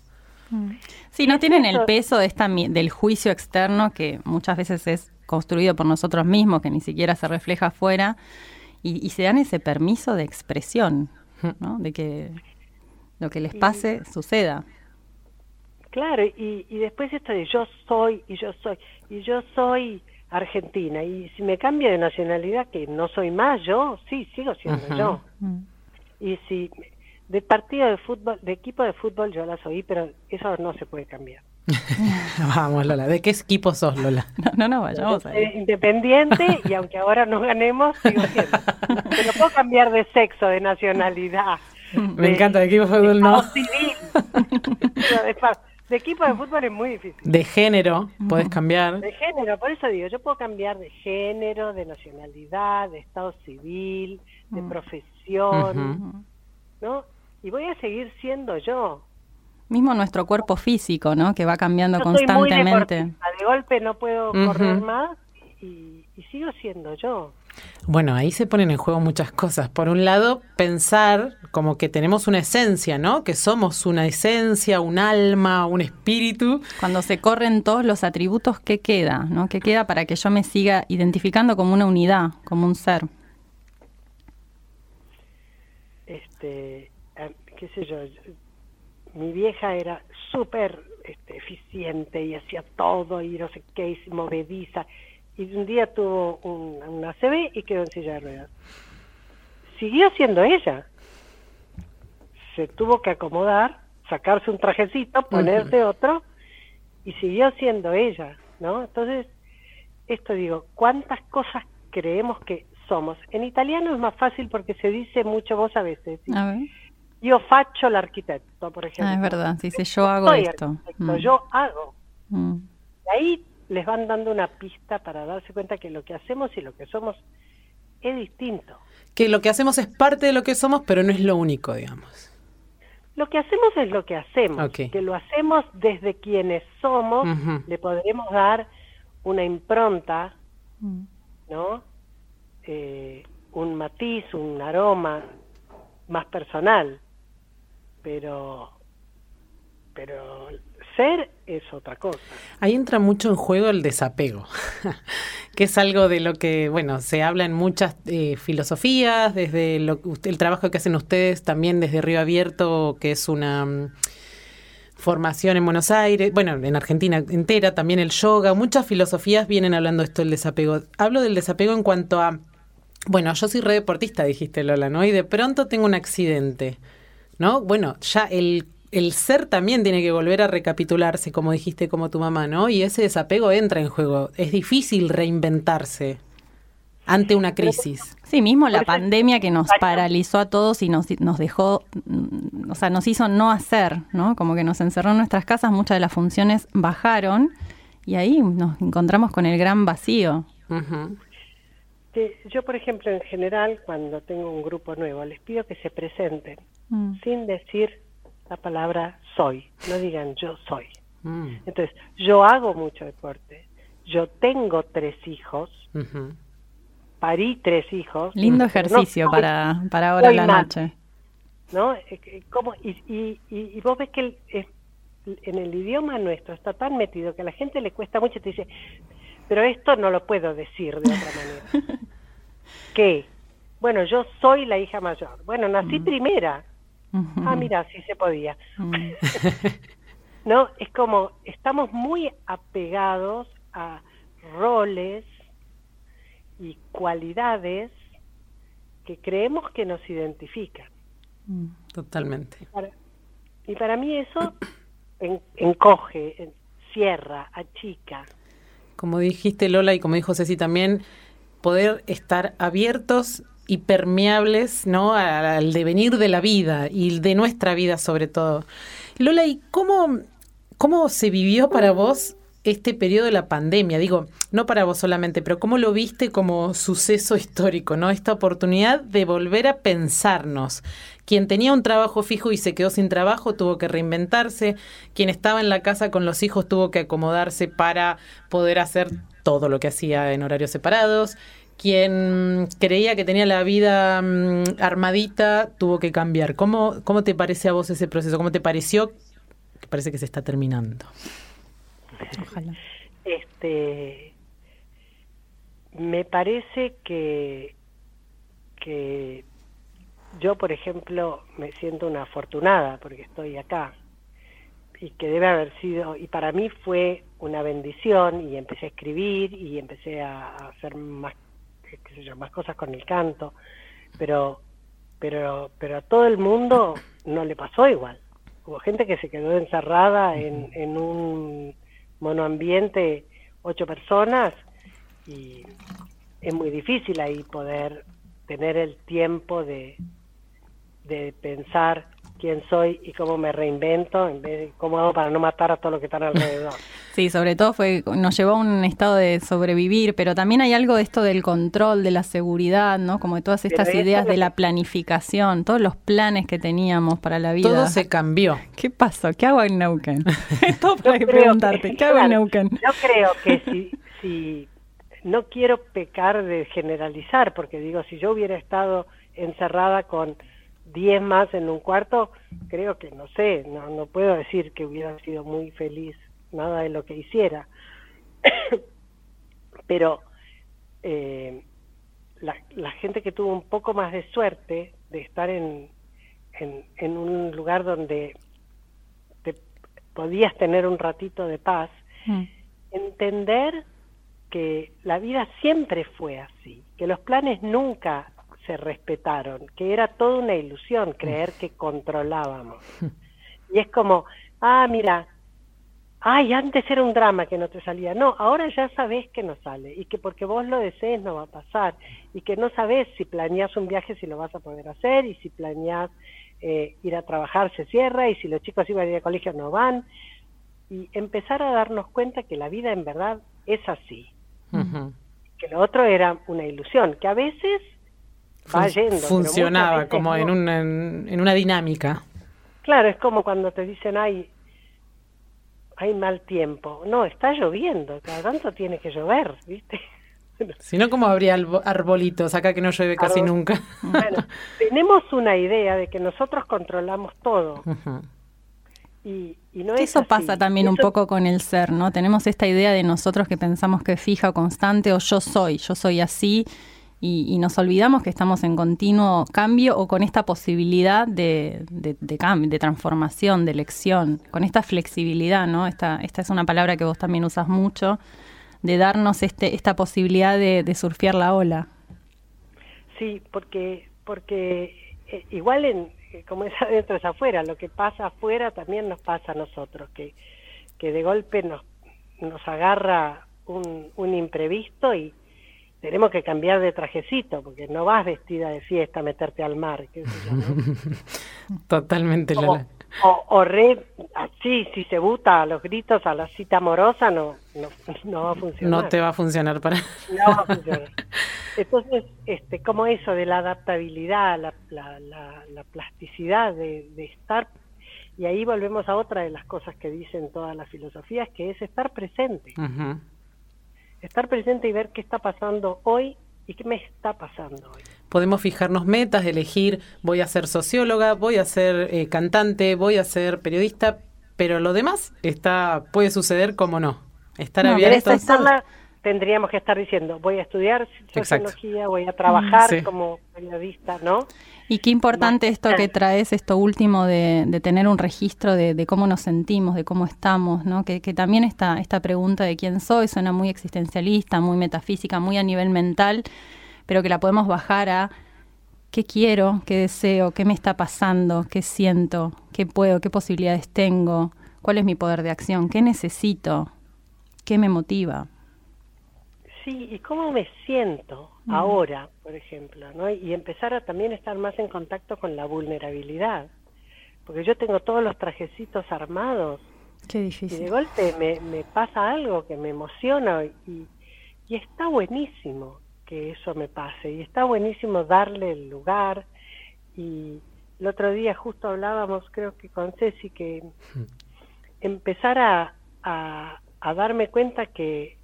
B: Mm. Sí, no tienen el peso de esta, del juicio externo que muchas veces es construido por nosotros mismos, que ni siquiera se refleja afuera, y, y se dan ese permiso de expresión, ¿no? De que lo que les pase suceda.
C: Claro, y, y después esto de yo soy y yo soy, y yo soy argentina, y si me cambio de nacionalidad, que no soy más yo, sí, sigo siendo yo. Mm. Y si de partido de fútbol, de equipo de fútbol yo la soy, pero eso no se puede cambiar.
A: Vamos, Lola. ¿De qué equipo sos, Lola?
B: No, no, no vayamos a
C: Independiente y aunque ahora no ganemos, sigo siendo. Pero puedo cambiar de sexo, de nacionalidad,
A: Me encanta, de equipo de fútbol no.
C: de equipo de fútbol es muy difícil.
A: De género, puedes cambiar.
C: De género, por eso digo, yo puedo cambiar de género, de nacionalidad, de estado civil, de profesión, ¿no? Y voy a seguir siendo yo.
B: Mismo nuestro cuerpo físico, ¿no? Que va cambiando constantemente.
C: de golpe no puedo correr más y, y sigo siendo yo.
A: Bueno, ahí se ponen en juego muchas cosas. Por un lado, pensar como que tenemos una esencia, ¿no? Que somos una esencia, un alma, un espíritu.
B: Cuando se corren todos los atributos, ¿qué queda? ¿no? ¿Qué queda para que yo me siga identificando como una unidad, como un ser?
C: Este, qué sé yo, mi vieja era súper este, eficiente y hacía todo y no sé qué, y movediza y un día tuvo un, una CB y quedó en silla de ruedas. Siguió siendo ella. Se tuvo que acomodar, sacarse un trajecito, ponerse otro y siguió siendo ella, ¿no? Entonces, esto digo, ¿cuántas cosas creemos que somos? En italiano es más fácil porque se dice mucho vos a veces. Yo faccio arquitecto, por ejemplo.
B: Ah, es verdad, dice yo hago esto.
C: Mm. Yo hago. Mm. ahí les van dando una pista para darse cuenta que lo que hacemos y lo que somos es distinto.
A: Que lo que hacemos es parte de lo que somos, pero no es lo único, digamos.
C: Lo que hacemos es lo que hacemos, que lo hacemos desde quienes somos, le podremos dar una impronta, mm. ¿no? Eh, un matiz, un aroma más personal, pero, pero ser es otra cosa.
A: Ahí entra mucho en juego el desapego, que es algo de lo que, bueno, se habla en muchas eh, filosofías, desde lo, el trabajo que hacen ustedes también desde Río Abierto, que es una mm, formación en Buenos Aires, bueno, en Argentina entera, también el yoga, muchas filosofías vienen hablando esto del desapego. Hablo del desapego en cuanto a, bueno, yo soy re deportista, dijiste Lola, ¿no? Y de pronto tengo un accidente, ¿no? Bueno, ya el el ser también tiene que volver a recapitularse, como dijiste, como tu mamá, ¿no? Y ese desapego entra en juego. Es difícil reinventarse ante una crisis.
B: Sí, mismo la pandemia que nos paralizó a todos y nos, nos dejó, mm, o sea, nos hizo no hacer, ¿no? Como que nos encerró en nuestras casas, muchas de las funciones bajaron y ahí nos encontramos con el gran vacío.
C: Yo, por ejemplo, en general, cuando tengo un grupo nuevo, les pido que se presenten mm. sin decir la palabra soy, no digan yo soy. Mm. Entonces, yo hago mucho deporte, yo tengo tres hijos, parí tres hijos.
B: Lindo ejercicio para, para ahora la noche.
C: ¿No? Eh, eh, ¿Cómo? Y, y, y, vos ves que en el idioma nuestro está tan metido que a la gente le cuesta mucho y te dice, pero esto no lo puedo decir de otra manera. ¿Qué? Bueno, yo soy la hija mayor. Bueno, nací mm. primera. Ah, mira, sí se podía. Mm. no, es como estamos muy apegados a roles y cualidades que creemos que nos identifican.
A: Mm, totalmente.
C: Y para, mí eso encoge, cierra, achica.
A: Como dijiste Lola y como dijo Ceci también, poder estar abiertos y permeables ¿no? al devenir de la vida y de nuestra vida sobre todo. Lola, ¿y cómo, cómo se vivió para vos este periodo de la pandemia? Digo, no para vos solamente, pero ¿cómo lo viste como suceso histórico, ¿no? Esta oportunidad de volver a pensarnos. Quien tenía un trabajo fijo y se quedó sin trabajo tuvo que reinventarse. Quien estaba en la casa con los hijos tuvo que acomodarse para poder hacer todo lo que hacía en horarios separados quien creía que tenía la vida mm, armadita tuvo que cambiar. ¿Cómo, ¿Cómo te parece a vos ese proceso? ¿Cómo te pareció? Que parece que se está terminando.
C: Ojalá. Este, me parece que, que yo, por ejemplo, me siento una afortunada porque estoy acá y que debe haber sido, y para mí fue una bendición y empecé a escribir y empecé a hacer más qué sé yo, más cosas con el canto, pero, pero, pero a todo el mundo no le pasó igual. Hubo gente que se quedó encerrada en, en un monoambiente, ocho personas, y es muy difícil ahí poder tener el tiempo de, de pensar quién soy y cómo me reinvento en vez de cómo hago para no matar a todo lo que están alrededor.
B: Sí, sobre todo fue nos llevó a un estado de sobrevivir, pero también hay algo de esto del control, de la seguridad, ¿no? Como de todas estas ideas de la planificación, todos los planes que teníamos para la vida.
A: Todo se cambió.
B: ¿Qué pasó? ¿Qué hago en Neuquén? Esto para preguntarte, ¿qué hago en Neuquén?
C: Yo creo que si, si no quiero pecar de generalizar, porque digo, si yo hubiera estado encerrada con 10 más en un cuarto, creo que no sé, no, no puedo decir que hubiera sido muy feliz nada de lo que hiciera. Pero eh, la, la, gente que tuvo un poco más de suerte de estar en, en, en un lugar donde te podías tener un ratito de paz, mm. entender que la vida siempre fue así, que los planes nunca se respetaron, que era toda una ilusión creer que controlábamos. Y es como, ah, mira, ay, antes era un drama que no te salía. No, ahora ya sabes que no sale y que porque vos lo desees no va a pasar y que no sabes si planeas un viaje si lo vas a poder hacer y si planeas eh, ir a trabajar se cierra y si los chicos iban a ir al colegio no van y empezar a darnos cuenta que la vida en verdad es así. Que lo otro era una ilusión, que a veces
A: Funcionaba como en, una, en, una dinámica.
C: Claro, es como cuando te dicen, hay, hay mal tiempo. No, está lloviendo, cada tanto tiene que llover, ¿viste?
A: Si no, ¿cómo habría arbolitos acá que no llueve casi nunca?
C: Bueno, tenemos una idea de que nosotros controlamos todo. Y, no
B: Eso pasa también un poco con el ser, ¿no? Tenemos esta idea de nosotros que pensamos que es fija o constante o yo soy, yo soy así y, nos olvidamos que estamos en continuo cambio o con esta posibilidad de, de, cambio, de transformación, de elección, con esta flexibilidad, ¿no? Esta, esta es una palabra que vos también usas mucho, de darnos este, esta posibilidad de, surfear la ola.
C: Sí, porque, porque eh, igual en, eh, como es adentro es afuera, lo que pasa afuera también nos pasa a nosotros, que, que de golpe nos, nos agarra un, un imprevisto y, tenemos que cambiar de trajecito, porque no vas vestida de fiesta a meterte al mar.
A: Totalmente.
C: O, o, o, re, así, si se buta a los gritos a la cita amorosa, no, no, no, va a funcionar.
A: No te va a funcionar para...
C: No va a funcionar. Entonces, este, como eso de la adaptabilidad, la, la, la, plasticidad de, de estar y ahí volvemos a otra de las cosas que dicen todas las filosofías, que es estar presente estar presente y ver qué está pasando hoy y qué me está pasando hoy.
A: Podemos fijarnos metas, elegir, voy a ser socióloga, voy a ser eh, cantante, voy a ser periodista, pero lo demás está puede suceder como no. Estar no, abierto.
C: Tendríamos que estar diciendo, voy a estudiar sociología, voy a trabajar como periodista, ¿no?
B: Y qué importante esto que traes, esto último de, tener un registro de, cómo nos sentimos, de cómo estamos, ¿no? Que, también esta, esta pregunta de quién soy suena muy existencialista, muy metafísica, muy a nivel mental, pero que la podemos bajar a qué quiero, qué deseo, qué me está pasando, qué siento, qué puedo, qué posibilidades tengo, cuál es mi poder de acción, qué necesito, qué me motiva.
C: Sí, y cómo me siento ahora, por ejemplo, ¿no? Y empezar a también estar más en contacto con la vulnerabilidad. Porque yo tengo todos los trajecitos armados.
B: Qué difícil.
C: Y de golpe me, me pasa algo que me emociona y, y está buenísimo que eso me pase. Y está buenísimo darle el lugar. Y el otro día justo hablábamos, creo que con Ceci, que empezar a, a darme cuenta que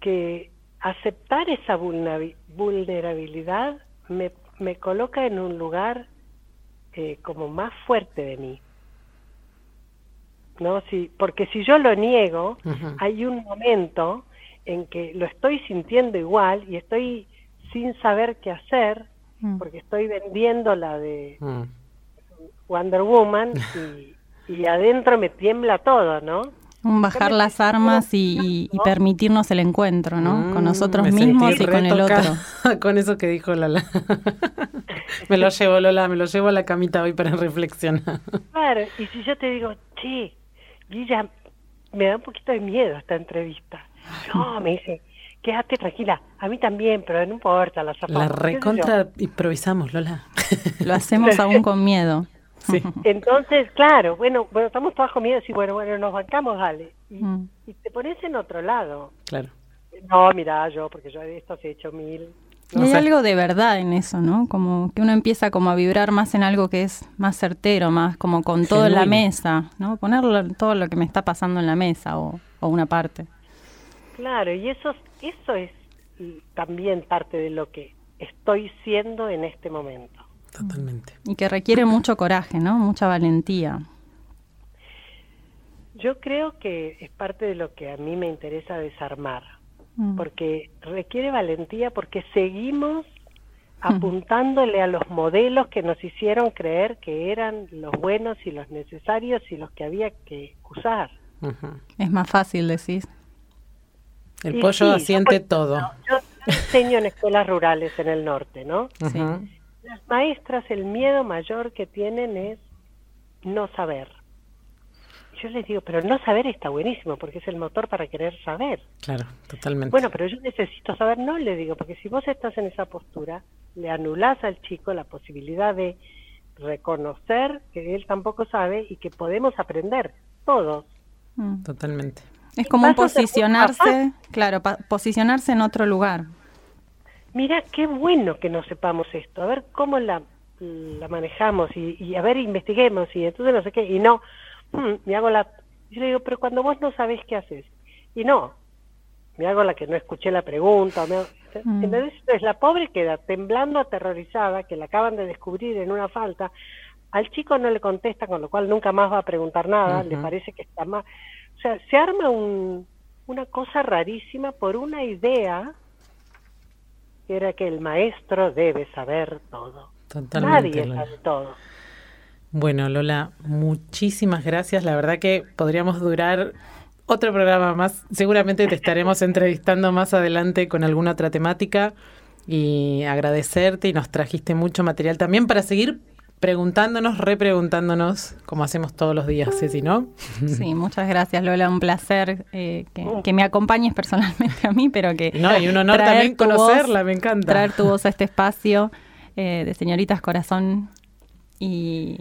C: que aceptar esa vulnerabilidad me, me coloca en un lugar eh, como más fuerte de mí. ¿No? Si, porque si yo lo niego, hay un momento en que lo estoy sintiendo igual y estoy sin saber qué hacer, mm. porque estoy vendiendo la de mm. Wonder Woman y, y adentro me tiembla todo, ¿no?
B: Un bajar las armas y, permitirnos el encuentro, ¿no? con mm, nosotros mismos y con el otro.
A: con eso que dijo Lala. me lo llevo, Lola, me lo llevo a la camita hoy para reflexionar.
C: Claro, y si yo te digo, che, Guilla, me da un poquito de miedo esta entrevista. No, me dice, quédate tranquila. A mí también, pero no importa, la
A: La recontra improvisamos, Lola.
B: Lo hacemos aún con miedo.
A: Sí.
C: Entonces, claro, bueno, bueno, estamos todas con miedo y bueno, bueno, nos bancamos, dale. Y,
B: Mm.
C: y te pones en otro lado.
A: Claro.
C: No, mira, yo, porque yo de esto he hecho mil.
A: No
B: hay
A: sé.
B: algo de verdad en eso, ¿no? Como que uno empieza como a vibrar más en algo que es más certero, más como con todo en la mesa, ¿no? Ponerlo todo lo que me está pasando en la mesa o, o una parte.
C: Claro, y eso, eso es también parte de lo que estoy siendo en este momento.
A: Totalmente.
B: Y que requiere mucho coraje, ¿no? Mucha valentía.
C: Yo creo que es parte de lo que a mí me interesa desarmar,
B: Mm.
C: porque requiere valentía porque seguimos apuntándole a los modelos que nos hicieron creer que eran los buenos y los necesarios y los que había que usar.
B: Es más fácil, decís.
A: El
C: Y
A: pollo
C: sí, yo,
A: asiente
C: por
A: todo.
C: Yo enseño en escuelas rurales en el norte, ¿no?
B: Sí.
C: Las maestras, el miedo mayor que tienen es no saber. Yo les digo, pero no saber está buenísimo, porque es el motor para querer saber.
A: Claro, totalmente.
C: Bueno, pero yo necesito saber, no le digo, porque si vos estás en esa postura, le anulás al chico la posibilidad de reconocer que él tampoco sabe y que podemos aprender todos.
B: Mm.
A: Totalmente.
B: Es como un posicionarse, claro, pa- posicionarse en otro lugar.
C: Mira, qué bueno que no sepamos esto, a ver cómo la, la manejamos y, y a ver, investiguemos y entonces no sé qué, y no, mm, me hago la... Yo le digo, pero cuando vos no sabés qué haces, y no, me hago la que no escuché la pregunta, me hago-
B: Mm.
C: Entonces la pobre queda temblando aterrorizada, que la acaban de descubrir en una falta, al chico no le contesta, con lo cual nunca más va a preguntar nada, le parece que está más... O sea, se arma un, una cosa rarísima por una idea era que el maestro debe saber todo.
A: Totalmente.
C: Nadie sabe todo.
A: Bueno, Lola, muchísimas gracias. La verdad que podríamos durar otro programa más. Seguramente te estaremos entrevistando más adelante con alguna otra temática y agradecerte y nos trajiste mucho material también para seguir preguntándonos, repreguntándonos, como hacemos todos los días, Ceci, ¿no?
B: Sí, muchas gracias Lola, un placer eh, que, que me acompañes personalmente a mí, pero que...
A: No, y un honor
B: traer
A: también
B: tu voz-
A: conocerla, me encanta.
B: Traer tu voz a este espacio eh, de Señoritas Corazón y...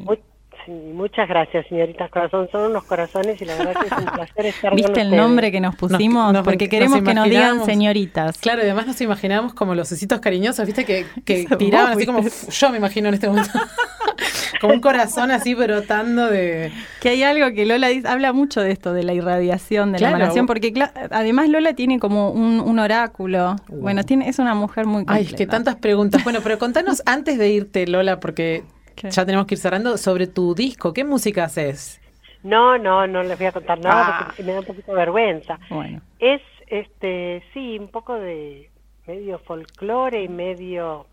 C: sí, muchas gracias, señoritas Corazón. Son unos corazones y la verdad que es un placer estar con
B: ¿Viste el
C: ustedes.
B: nombre que nos pusimos?
A: nos-
B: Porque
A: nos
B: queremos que nos digan señoritas.
A: Claro, y además nos imaginamos como los ositos cariñosos, ¿viste? Que, que tiraban así como, yo me imagino en este momento, como un corazón así brotando de...
B: Que hay algo que Lola dice, habla mucho de esto, de la irradiación, de
A: Claro.
B: la emanación, porque además Lola tiene como un, un oráculo.
A: Uh.
B: Bueno, tiene, es una mujer muy
A: Ay,
B: completa.
A: es que tantas preguntas. Bueno, pero contanos antes de irte, Lola, porque
B: ¿Qué?
A: ya tenemos que ir cerrando, sobre tu disco. ¿Qué música haces?
C: No, no, no les voy a contar nada
A: Ah.
C: porque me da un poquito de vergüenza.
B: Bueno,
C: Es, este, sí, un poco de medio folclore y medio,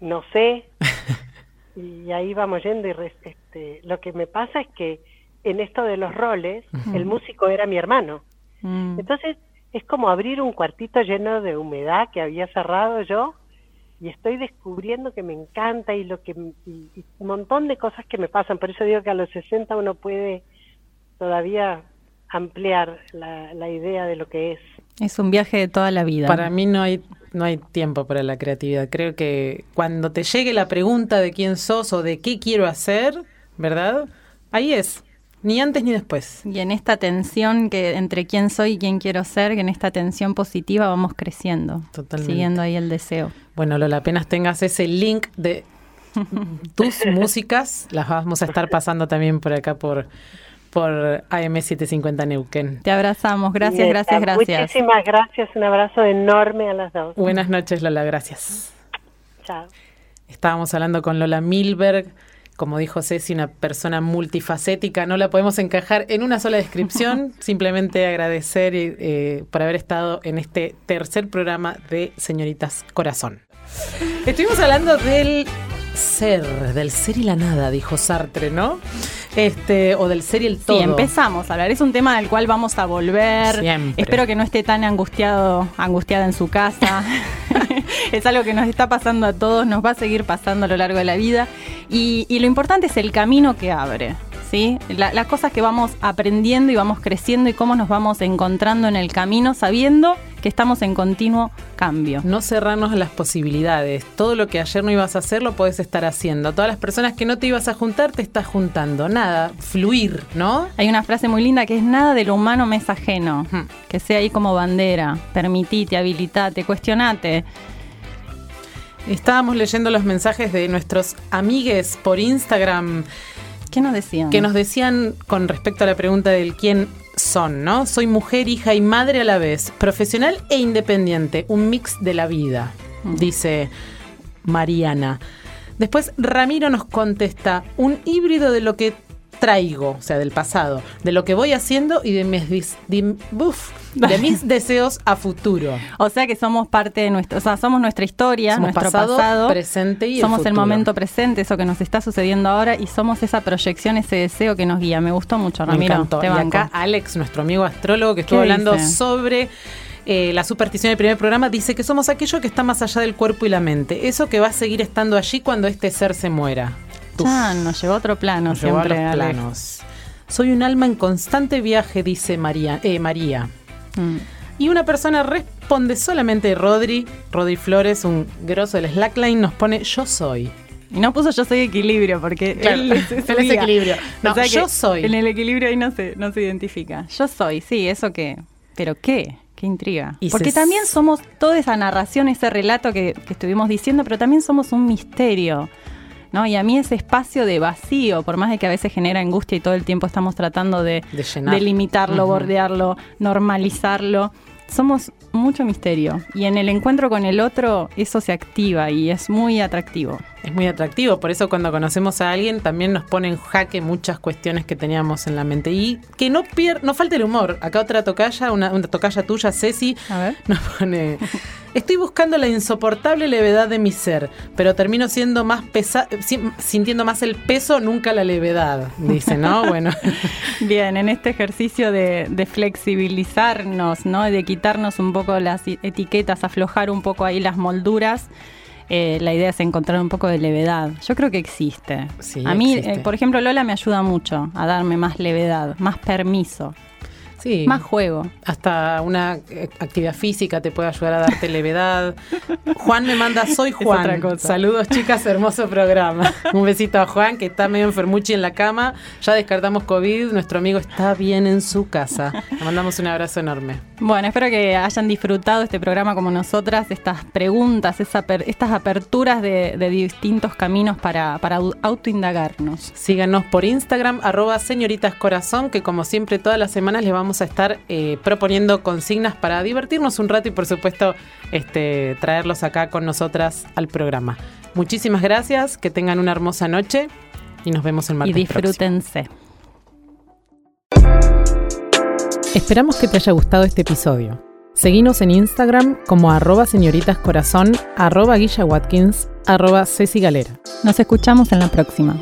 C: no sé, y ahí vamos yendo y res- este, lo que me pasa es que en esto de los roles, el músico era mi hermano.
B: mm,
C: Entonces es como abrir un cuartito lleno de humedad que había cerrado yo y estoy descubriendo que me encanta y lo que y, y un montón de cosas que me pasan. Por eso digo que a los 60 uno puede todavía ampliar la, la idea de lo que es.
B: es un viaje de toda la vida.
A: Para mí no hay, no hay tiempo para la creatividad. Creo que cuando te llegue la pregunta de quién sos o de qué quiero hacer, ¿verdad? Ahí es. Ni antes ni después.
B: Y en esta tensión que entre quién soy y quién quiero ser, que en esta tensión positiva vamos creciendo,
A: Totalmente.
B: siguiendo ahí el deseo.
A: Bueno, Lola, apenas tengas ese link de tus músicas, las vamos a estar pasando también por acá por, por AM750 Neuquén.
B: Te abrazamos, gracias, gracias, gracias.
C: Muchísimas gracias, un abrazo enorme a las dos.
A: Buenas noches, Lola, gracias.
C: Chao.
A: Estábamos hablando con Lola Milberg, como dijo Ceci, una persona multifacética, no la podemos encajar en una sola descripción, simplemente agradecer eh, por haber estado en este tercer programa de Señoritas Corazón. Estuvimos hablando del ser, del ser y la nada, dijo Sartre, ¿no? Este, o del ser y el todo.
B: Sí, empezamos a hablar. Es un tema del cual vamos a volver.
A: Siempre.
B: Espero que no esté tan angustiado, angustiada en su casa. es algo que nos está pasando a todos, nos va a seguir pasando a lo largo de la vida. Y, y lo importante es el camino que abre. ¿Sí? La- las cosas que vamos aprendiendo y vamos creciendo y cómo nos vamos encontrando en el camino, sabiendo que estamos en continuo cambio.
A: No cerrarnos a las posibilidades. Todo lo que ayer no ibas a hacer lo puedes estar haciendo. Todas las personas que no te ibas a juntar te estás juntando. Nada, fluir, ¿no?
B: Hay una frase muy linda que es nada de lo humano me es ajeno. Que sea ahí como bandera. Permitite, habilitate, cuestionate.
A: Estábamos leyendo los mensajes de nuestros amigues por Instagram.
B: ¿Qué nos decían?
A: Que nos decían con respecto a la pregunta del quién son, ¿no? Soy mujer, hija y madre a la vez, profesional e independiente, un mix de la vida, dice Mariana. Después Ramiro nos contesta, un híbrido de lo que traigo, o sea, del pasado, de lo que voy haciendo y de mis, de, de mis deseos a futuro.
B: O sea que somos parte de nuestro, o sea, somos nuestra historia, nuestro pasado,
A: presente y
B: somos
A: el,
B: momento presente, eso que nos está sucediendo ahora y somos esa proyección, ese deseo que nos guía. Me gustó mucho, Ramiro.
A: y acá Alex, nuestro amigo astrólogo que estuvo hablando sobre eh, la superstición del primer programa dice que somos aquello que está más allá del cuerpo y la mente, eso que va a seguir estando allí cuando este ser se muera.
B: Ya, nos llevó a otro plano nos siempre.
A: Llevó a los planos. Soy un alma en constante viaje, dice María. Eh, María. Mm. Y una persona responde solamente Rodri, Rodri Flores, un grosso del Slackline, nos pone yo soy.
B: Y no puso yo soy equilibrio, porque él, es,
A: equilibrio. No, yo soy.
B: En el equilibrio ahí no se, no se identifica. Yo soy, sí, eso qué. Pero qué, qué intriga. porque también somos toda esa narración, ese relato que, que estuvimos diciendo, pero también somos un misterio. ¿No? Y a mí ese espacio de vacío, por más de que a veces genera angustia y todo el tiempo estamos tratando de, de, limitarlo, bordearlo, normalizarlo, somos mucho misterio. Y en el encuentro con el otro, eso se activa y es muy atractivo.
A: Es muy atractivo, por eso cuando conocemos a alguien también nos pone en jaque muchas cuestiones que teníamos en la mente. Y que no pier no falte el humor. Acá otra tocaya, una, una tocaya tuya, Ceci, nos pone. Estoy buscando la insoportable levedad de mi ser, pero termino siendo más pesa sintiendo más el peso, nunca la levedad, dice, ¿no? Bueno.
B: Bien, en este ejercicio de, de flexibilizarnos, ¿no? De quitarnos un poco las etiquetas, aflojar un poco ahí las molduras. Eh, la idea es encontrar un poco de levedad. Yo creo que existe. a mí, eh, por ejemplo, Lola me ayuda mucho a darme más levedad, más permiso. Más juego.
A: Hasta una eh, actividad física te puede ayudar a darte levedad. Juan me manda, soy Juan. Saludos, chicas, hermoso programa. Un besito a Juan, que está medio enfermuchi en la cama. Ya descartamos COVID, nuestro amigo está bien en su casa. Le mandamos un abrazo enorme.
B: Bueno, espero que hayan disfrutado este programa como nosotras, estas preguntas, estas aperturas de, distintos caminos para, para autoindagarnos.
A: Síganos por Instagram, arroba señoritas corazón, que como siempre todas las semanas les vamos a estar eh, proponiendo consignas para divertirnos un rato y por supuesto este, traerlos acá con nosotras al programa. Muchísimas gracias, que tengan una hermosa noche y nos vemos el martes.
B: Y disfrútense.
A: Esperamos que te haya gustado este episodio. Seguinos en Instagram como arroba señoritascorazón, arroba Guilla Watkins, arroba Ceci Galera.
B: Nos escuchamos en la próxima.